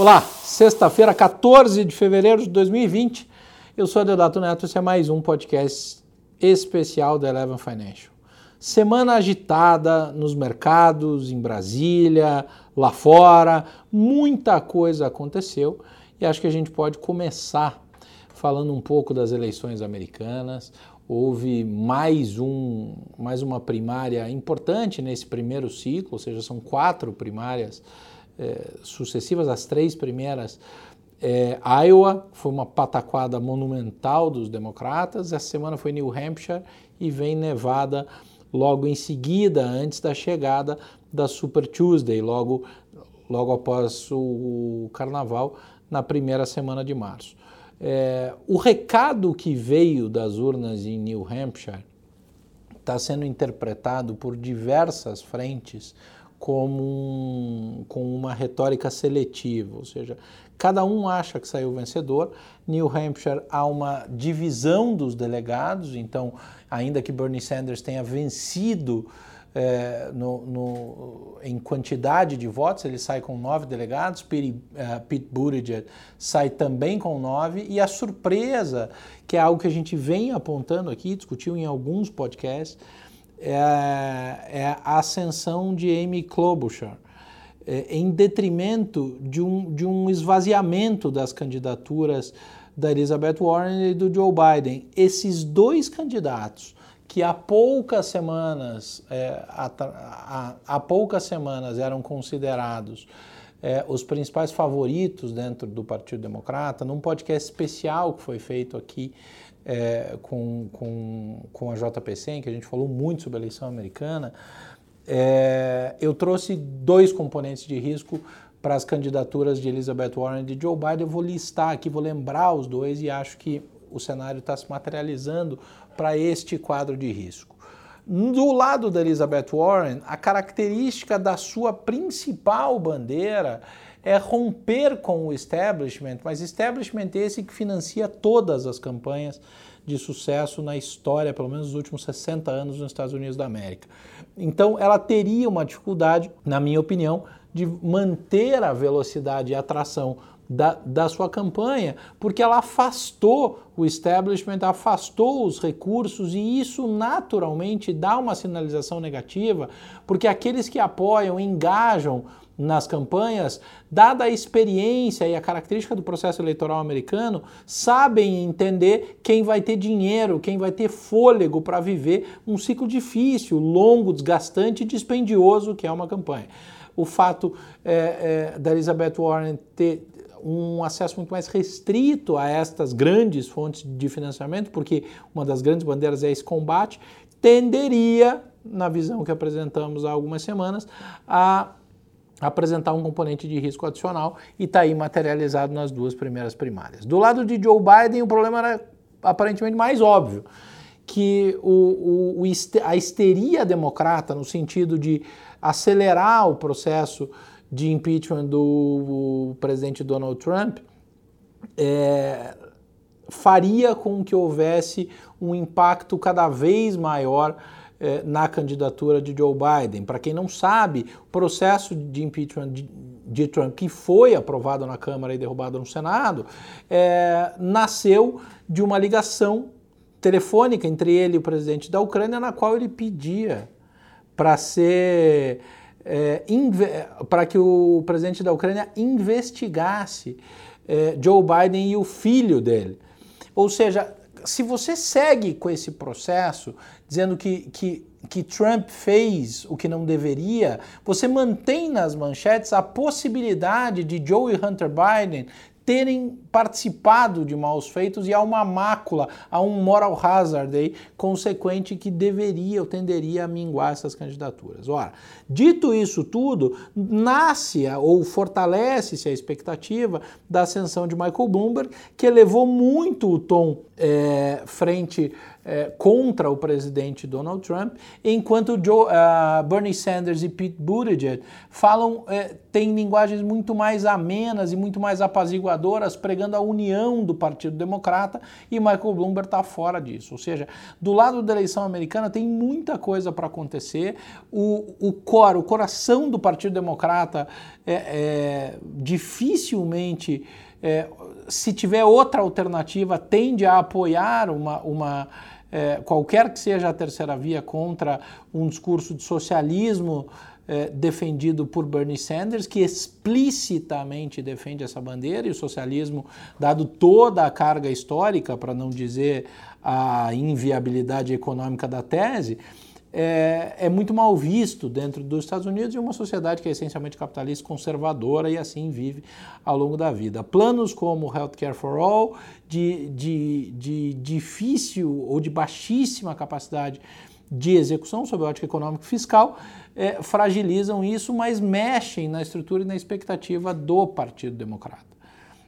Olá, sexta-feira, 14 de fevereiro de 2020. Eu sou Deodato Neto, esse é mais um podcast especial da Eleven Financial. Semana agitada nos mercados, em Brasília, lá fora, muita coisa aconteceu e acho que a gente pode começar falando um pouco das eleições americanas. Houve mais, um, mais uma primária importante nesse primeiro ciclo, ou seja, são quatro primárias é, sucessivas, as três primeiras, é, Iowa foi uma pataquada monumental dos democratas, essa semana foi New Hampshire e vem Nevada logo em seguida, antes da chegada da Super Tuesday, logo, logo após o, carnaval, na primeira semana de março. É, o recado que veio das urnas em New Hampshire está sendo interpretado por diversas frentes como um, com uma retórica seletiva, ou seja, cada um acha que saiu vencedor. New Hampshire há uma divisão dos delegados, então, ainda que Bernie Sanders tenha vencido é, no, no, em quantidade de votos, ele sai com nove delegados, Pete, uh, Pete Buttigieg sai também com nove, e a surpresa, que é algo que a gente vem apontando aqui, discutiu em alguns podcasts, é, é a ascensão de Amy Klobuchar, é, em detrimento de um, de um esvaziamento das candidaturas da Elizabeth Warren e do Joe Biden. Esses dois candidatos que há poucas semanas, é, há, há, poucas semanas eram considerados é, os principais favoritos dentro do Partido Democrata, num podcast especial que foi feito aqui é, com, com, com a JPC, em que a gente falou muito sobre a eleição americana, é, eu trouxe dois componentes de risco para as candidaturas de Elizabeth Warren e de Joe Biden. Eu vou listar aqui, vou lembrar os dois e acho que o cenário está se materializando para este quadro de risco. Do lado da Elizabeth Warren, a característica da sua principal bandeira é romper com o establishment, mas establishment esse que financia todas as campanhas de sucesso na história, pelo menos nos últimos 60 anos nos Estados Unidos da América. Então, ela teria uma dificuldade, na minha opinião, de manter a velocidade e a atração da, da sua campanha, porque ela afastou o establishment, afastou os recursos e isso naturalmente dá uma sinalização negativa, porque aqueles que apoiam, engajam nas campanhas, dada a experiência e a característica do processo eleitoral americano, sabem entender quem vai ter dinheiro, quem vai ter fôlego para viver um ciclo difícil, longo, desgastante e dispendioso que é uma campanha. O fato é, é, da Elizabeth Warren ter um acesso muito mais restrito a estas grandes fontes de financiamento, porque uma das grandes bandeiras é esse combate, tenderia, na visão que apresentamos há algumas semanas, a apresentar um componente de risco adicional e está aí materializado nas duas primeiras primárias. Do lado de Joe Biden, o problema era aparentemente mais óbvio, que o, o, a histeria democrata, no sentido de acelerar o processo de impeachment do presidente Donald Trump, é, faria com que houvesse um impacto cada vez maior eh, na candidatura de Joe Biden. Para quem não sabe, o processo de impeachment de, de, Trump, que foi aprovado na Câmara e derrubado no Senado, eh, nasceu de uma ligação telefônica entre ele e o presidente da Ucrânia, na qual ele pedia para ser. É, para que o presidente da Ucrânia investigasse é, Joe Biden e o filho dele. Ou seja, se você segue com esse processo, dizendo que, que, que Trump fez o que não deveria, você mantém nas manchetes a possibilidade de Joe e Hunter Biden terem participado de maus feitos e há uma mácula, há um moral hazard aí consequente que deveria ou tenderia a minguar essas candidaturas. Ora, dito isso tudo, nasce ou fortalece-se a expectativa da ascensão de Michael Bloomberg, que elevou muito o tom é, frente é, contra o presidente Donald Trump, enquanto Joe, uh, Bernie Sanders e Pete Buttigieg falam, é, têm linguagens muito mais amenas e muito mais apaziguadoras pregando a união do Partido Democrata e Michael Bloomberg está fora disso. Ou seja, do lado da eleição americana tem muita coisa para acontecer. O, o core, o coração do Partido Democrata é, é dificilmente. É, se tiver outra alternativa, tende a apoiar uma, uma é, qualquer que seja a terceira via contra um discurso de socialismo é, defendido por Bernie Sanders, que explicitamente defende essa bandeira, e o socialismo, dado toda a carga histórica, para não dizer a inviabilidade econômica da tese, é, é, muito mal visto dentro dos Estados Unidos e uma sociedade que é essencialmente capitalista, conservadora e assim vive ao longo da vida. Planos como Healthcare for All, de, de, de difícil ou de baixíssima capacidade de execução sob a ótica econômica e fiscal, é, fragilizam isso, mas mexem na estrutura e na expectativa do Partido Democrata.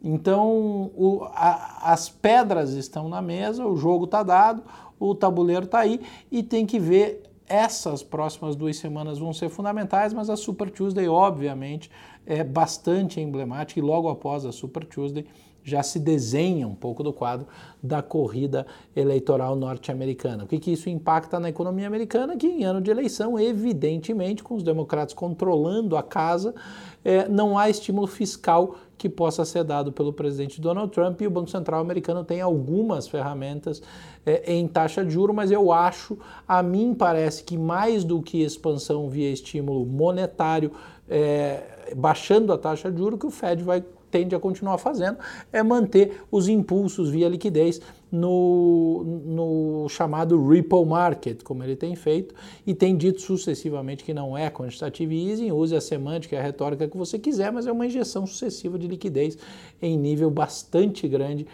Então, o, a, as pedras estão na mesa, o jogo está dado, o tabuleiro está aí e tem que ver. Essas próximas duas semanas vão ser fundamentais, mas a Super Tuesday, obviamente, é bastante emblemática e logo após a Super Tuesday já se desenha um pouco do quadro da corrida eleitoral norte-americana. O que, que isso impacta na economia americana? Que em ano de eleição, evidentemente, com os democratas controlando a casa, é, não há estímulo fiscal que possa ser dado pelo presidente Donald Trump e o Banco Central americano tem algumas ferramentas é, em taxa de juro, mas eu acho, a mim parece que mais do que expansão via estímulo monetário, é, baixando a taxa de juro, que o Fed vai tende a continuar fazendo é manter os impulsos via liquidez no, no chamado Ripple Market, como ele tem feito, e tem dito sucessivamente que não é quantitative easing, use a semântica e a retórica que você quiser, mas é uma injeção sucessiva de liquidez em nível bastante grande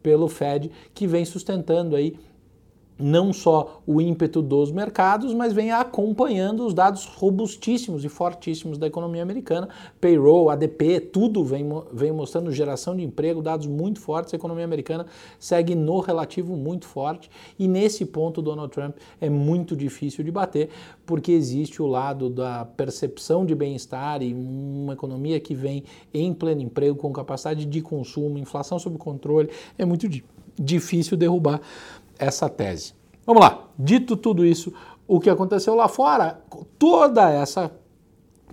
pelo Fed, que vem sustentando aí não só o ímpeto dos mercados, mas vem acompanhando os dados robustíssimos e fortíssimos da economia americana. Payroll, ADP, tudo vem, vem mostrando geração de emprego, dados muito fortes. A economia americana segue no relativo muito forte e nesse ponto Donald Trump é muito difícil de bater, porque existe o lado da percepção de bem-estar e uma economia que vem em pleno emprego, com capacidade de consumo, inflação sob controle. É muito difícil derrubar essa tese. Vamos lá, dito tudo isso, o que aconteceu lá fora, toda essa,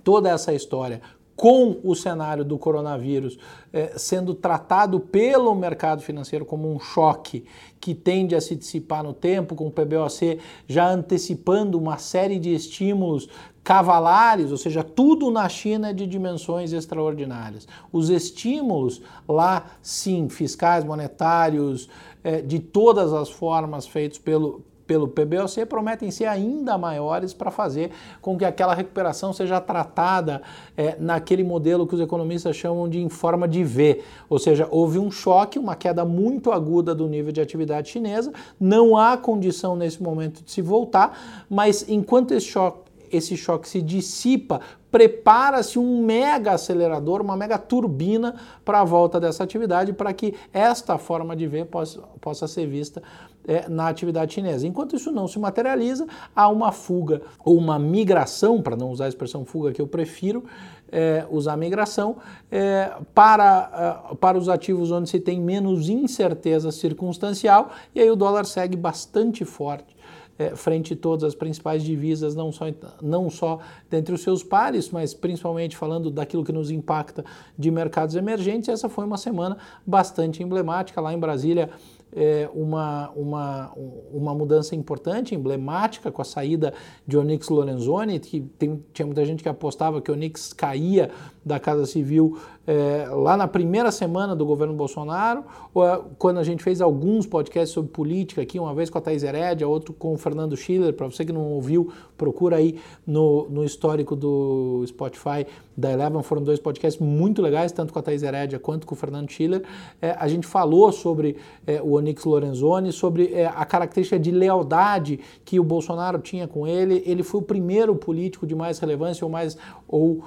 toda essa história com o cenário do coronavírus eh, sendo tratado pelo mercado financeiro como um choque que tende a se dissipar no tempo, com o PBOC já antecipando uma série de estímulos cavalares, ou seja, tudo na China é de dimensões extraordinárias. Os estímulos lá, sim, fiscais, monetários, é, de todas as formas feitos pelo, pelo PBOC prometem ser ainda maiores para fazer com que aquela recuperação seja tratada é, naquele modelo que os economistas chamam de em forma de V. Ou seja, houve um choque, uma queda muito aguda do nível de atividade chinesa, não há condição nesse momento de se voltar, mas enquanto esse choque esse choque se dissipa, prepara-se um mega acelerador, uma mega turbina para a volta dessa atividade, para que esta forma de ver possa, possa ser vista é, na atividade chinesa. Enquanto isso não se materializa, há uma fuga ou uma migração, para não usar a expressão fuga que eu prefiro, é, usar migração, é, para, uh, para os ativos onde se tem menos incerteza circunstancial, e aí o dólar segue bastante forte é, frente a todas as principais divisas, não só, não só dentre os seus pares, mas principalmente falando daquilo que nos impacta de mercados emergentes. Essa foi uma semana bastante emblemática lá em Brasília é, uma, uma, uma mudança importante, emblemática, com a saída de Onyx Lorenzoni, que tem, tinha muita gente que apostava que Onyx caía da Casa Civil é, lá na primeira semana do governo Bolsonaro, é, quando a gente fez alguns podcasts sobre política aqui, uma vez com a Thais Herédia, outro com o Fernando Schiller, para você que não ouviu, procura aí no, no histórico do Spotify da Eleven, foram dois podcasts muito legais, tanto com a Thais Herédia quanto com o Fernando Schiller. É, a gente falou sobre é, o Onyx Lorenzoni, sobre é, a característica de lealdade que o Bolsonaro tinha com ele. Ele foi o primeiro político de mais relevância ou mais ou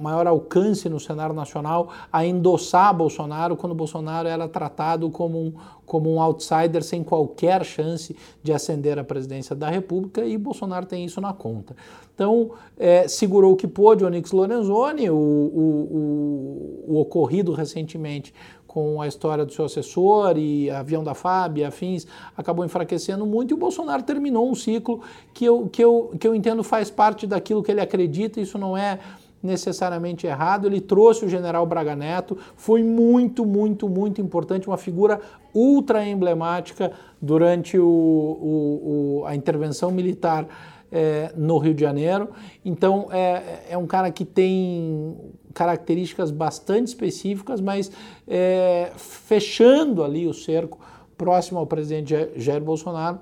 maior alcance no cenário nacional a endossar Bolsonaro quando Bolsonaro era tratado como um, como um outsider sem qualquer chance de ascender à presidência da República e Bolsonaro tem isso na conta. Então, é, segurou o que pôde Onyx Lorenzoni, o, o, o, o ocorrido recentemente com a história do seu assessor e avião da FAB e afins, acabou enfraquecendo muito e o Bolsonaro terminou um ciclo que eu, que eu, que eu entendo faz parte daquilo que ele acredita, isso não é necessariamente errado. Ele trouxe o general Braga Neto, foi muito, muito, muito importante, uma figura ultra emblemática durante o, o, o, a intervenção militar é, no Rio de Janeiro. Então, é, é um cara que tem características bastante específicas, mas é, fechando ali o cerco próximo ao presidente Jair Bolsonaro,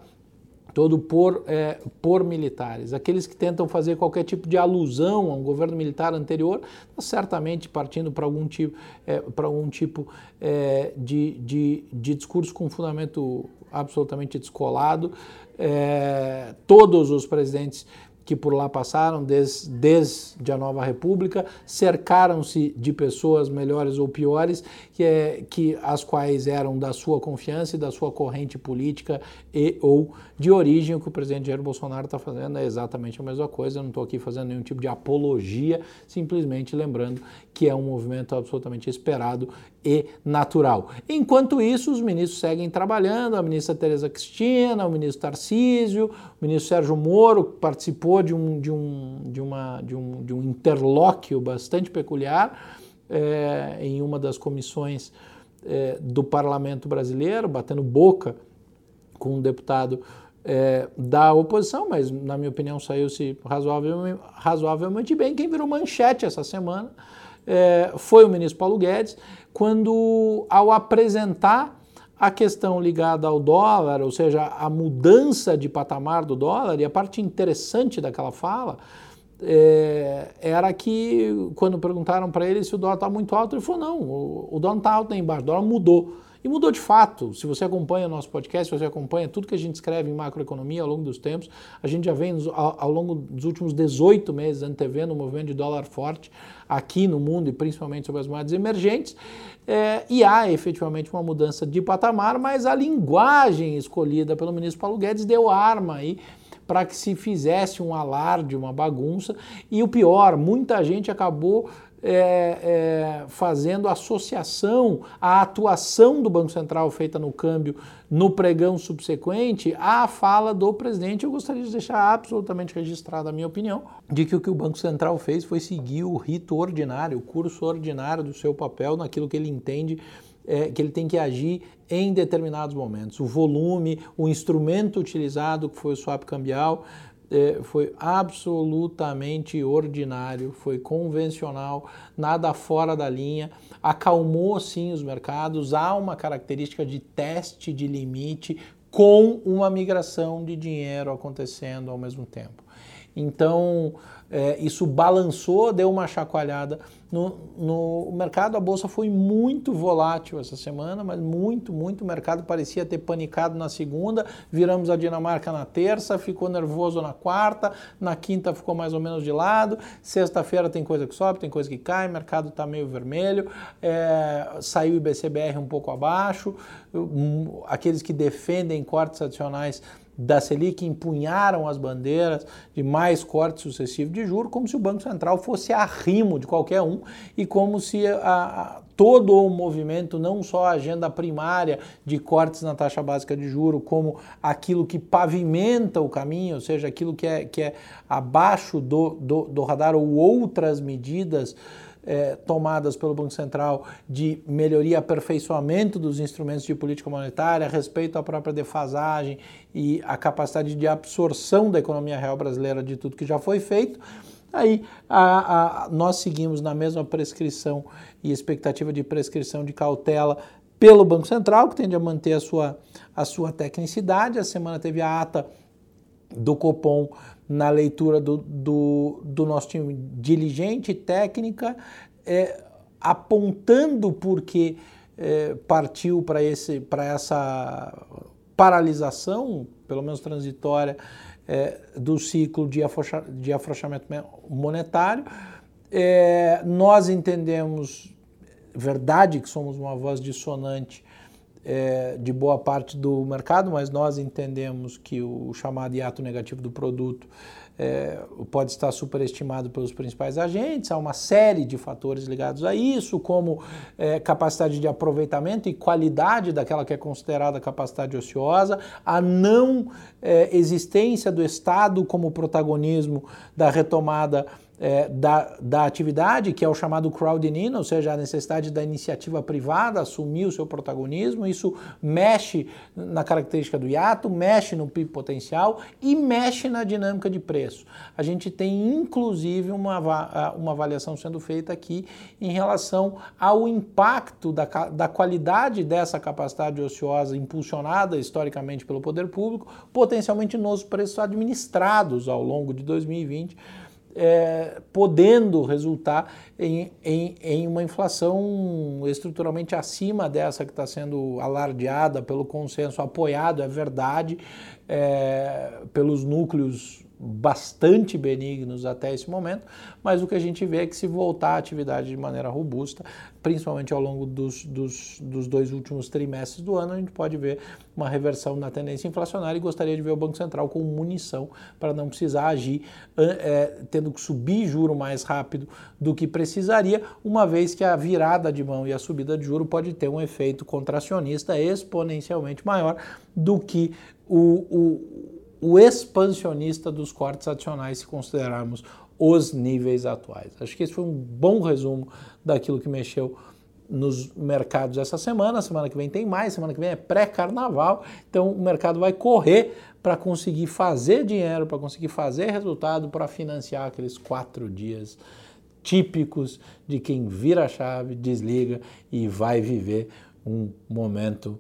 todo por, é, por militares. Aqueles que tentam fazer qualquer tipo de alusão a um governo militar anterior, certamente partindo para algum tipo, é, para algum tipo é, de, de, de discurso com fundamento absolutamente descolado. É, todos os presidentes que por lá passaram desde, desde a nova república, cercaram-se de pessoas melhores ou piores, que, é, que as quais eram da sua confiança e da sua corrente política e ou de origem. O que o presidente Jair Bolsonaro está fazendo é exatamente a mesma coisa. Eu não estou aqui fazendo nenhum tipo de apologia, simplesmente lembrando que é um movimento absolutamente esperado e natural. Enquanto isso, os ministros seguem trabalhando, a ministra Tereza Cristina, o ministro Tarcísio, o ministro Sérgio Moro participou de um, de um, de uma, de um, de um interlóquio bastante peculiar é, em uma das comissões é, do parlamento brasileiro, batendo boca com um deputado é, da oposição, mas na minha opinião saiu-se razoavelmente, razoavelmente bem. Quem virou manchete essa semana é, foi o ministro Paulo Guedes, quando, ao apresentar a questão ligada ao dólar, ou seja, a mudança de patamar do dólar, e a parte interessante daquela fala é, era que, quando perguntaram para ele se o dólar está muito alto, ele falou: não, o, o dólar não está alto nem embaixo, o dólar mudou. E mudou de fato. Se você acompanha o nosso podcast, se você acompanha tudo que a gente escreve em macroeconomia ao longo dos tempos, a gente já vem ao, ao longo dos últimos 18 meses antevendo o movimento de dólar forte aqui no mundo e principalmente sobre as moedas emergentes. É, e há efetivamente uma mudança de patamar, mas a linguagem escolhida pelo ministro Paulo Guedes deu arma aí para que se fizesse um alarde, uma bagunça. E o pior, muita gente acabou é, é, fazendo associação à atuação do Banco Central feita no câmbio no pregão subsequente à fala do presidente. Eu gostaria de deixar absolutamente registrada a minha opinião de que o que o Banco Central fez foi seguir o rito ordinário, o curso ordinário do seu papel naquilo que ele entende é, que ele tem que agir em determinados momentos. O volume, o instrumento utilizado, que foi o swap cambial, é, foi absolutamente ordinário, foi convencional, nada fora da linha, acalmou sim os mercados, há uma característica de teste de limite com uma migração de dinheiro acontecendo ao mesmo tempo. Então, é, isso balançou, deu uma chacoalhada no, no mercado. A bolsa foi muito volátil essa semana, mas muito, muito. O mercado parecia ter panicado na segunda. Viramos a Dinamarca na terça, ficou nervoso na quarta, na quinta ficou mais ou menos de lado. Sexta-feira tem coisa que sobe, tem coisa que cai, o mercado está meio vermelho. É, saiu o IBCBR um pouco abaixo. Aqueles que defendem cortes adicionais da Selic empunharam as bandeiras de mais cortes sucessivos de juros, como se o Banco Central fosse arrimo de qualquer um e como se a, a, todo o movimento, não só a agenda primária de cortes na taxa básica de juro, como aquilo que pavimenta o caminho, ou seja, aquilo que é, que é abaixo do, do, do radar ou outras medidas é, tomadas pelo Banco Central de melhoria aperfeiçoamento dos instrumentos de política monetária, respeito à própria defasagem e a capacidade de absorção da economia real brasileira de tudo que já foi feito. Aí a, a, nós seguimos na mesma prescrição e expectativa de prescrição de cautela pelo Banco Central, que tende a manter a sua, a sua tecnicidade. A semana teve a ata do Copom na leitura do, do, do nosso time diligente, técnica, é, apontando porque é, partiu para essa paralisação, pelo menos transitória, é, do ciclo de, afrouxa, de afrouxamento monetário. É, nós entendemos, verdade que somos uma voz dissonante é, de boa parte do mercado, mas nós entendemos que o chamado hiato negativo do produto é, pode estar superestimado pelos principais agentes, há uma série de fatores ligados a isso, como é, capacidade de aproveitamento e qualidade daquela que é considerada capacidade ociosa, a não é, existência do Estado como protagonismo da retomada é, da, da atividade, que é o chamado crowding in, ou seja, a necessidade da iniciativa privada assumir o seu protagonismo. Isso mexe na característica do hiato, mexe no PIB potencial e mexe na dinâmica de preço. A gente tem, inclusive, uma, uma avaliação sendo feita aqui em relação ao impacto da, da qualidade dessa capacidade ociosa impulsionada historicamente pelo poder público, potencialmente nos preços administrados ao longo de 2020 é, podendo resultar em, em, em, uma inflação estruturalmente acima dessa que está sendo alardeada pelo consenso apoiado, é verdade, é, pelos núcleos bastante benignos até esse momento, mas o que a gente vê é que se voltar à atividade de maneira robusta, principalmente ao longo dos, dos, dos, dois últimos trimestres do ano, a gente pode ver uma reversão na tendência inflacionária e gostaria de ver o Banco Central com munição para não precisar agir é, tendo que subir juro mais rápido do que precisaria, uma vez que a virada de mão e a subida de juro pode ter um efeito contracionista exponencialmente maior do que o, o o expansionista dos cortes adicionais se considerarmos os níveis atuais. Acho que esse foi um bom resumo daquilo que mexeu nos mercados essa semana. Semana que vem tem mais, semana que vem é pré-carnaval, então o mercado vai correr para conseguir fazer dinheiro, para conseguir fazer resultado, para financiar aqueles quatro dias típicos de quem vira a chave, desliga e vai viver um momento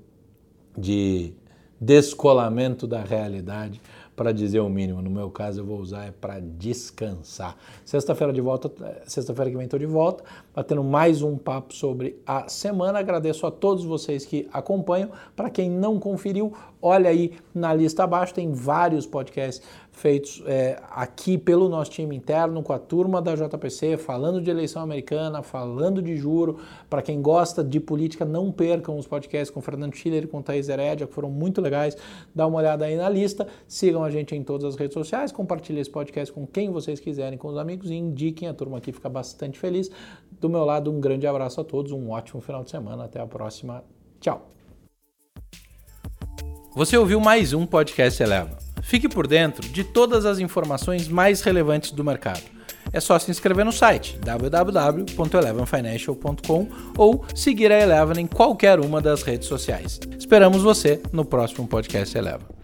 de descolamento da realidade, para dizer o mínimo. No meu caso, eu vou usar é para descansar. Sexta-feira de volta, sexta-feira que vem estou de volta, batendo mais um papo sobre a semana. Agradeço a todos vocês que acompanham. Para quem não conferiu, olha aí na lista abaixo, tem vários podcasts feitos é, aqui pelo nosso time interno, com a turma da JPC, falando de eleição americana, falando de juro. Para quem gosta de política, não percam os podcasts com Fernando Schiller e com Thaís Heredia, que foram muito legais. Dá uma olhada aí na lista. Sigam a gente em todas as redes sociais, compartilhem esse podcast com quem vocês quiserem, com os amigos e indiquem. A turma aqui fica bastante feliz. Do meu lado, um grande abraço a todos, um ótimo final de semana. Até a próxima. Tchau. Você ouviu mais um podcast Eleva. Fique por dentro de todas as informações mais relevantes do mercado. É só se inscrever no site www.elevenfinancial.com ou seguir a Eleven em qualquer uma das redes sociais. Esperamos você no próximo podcast Eleva.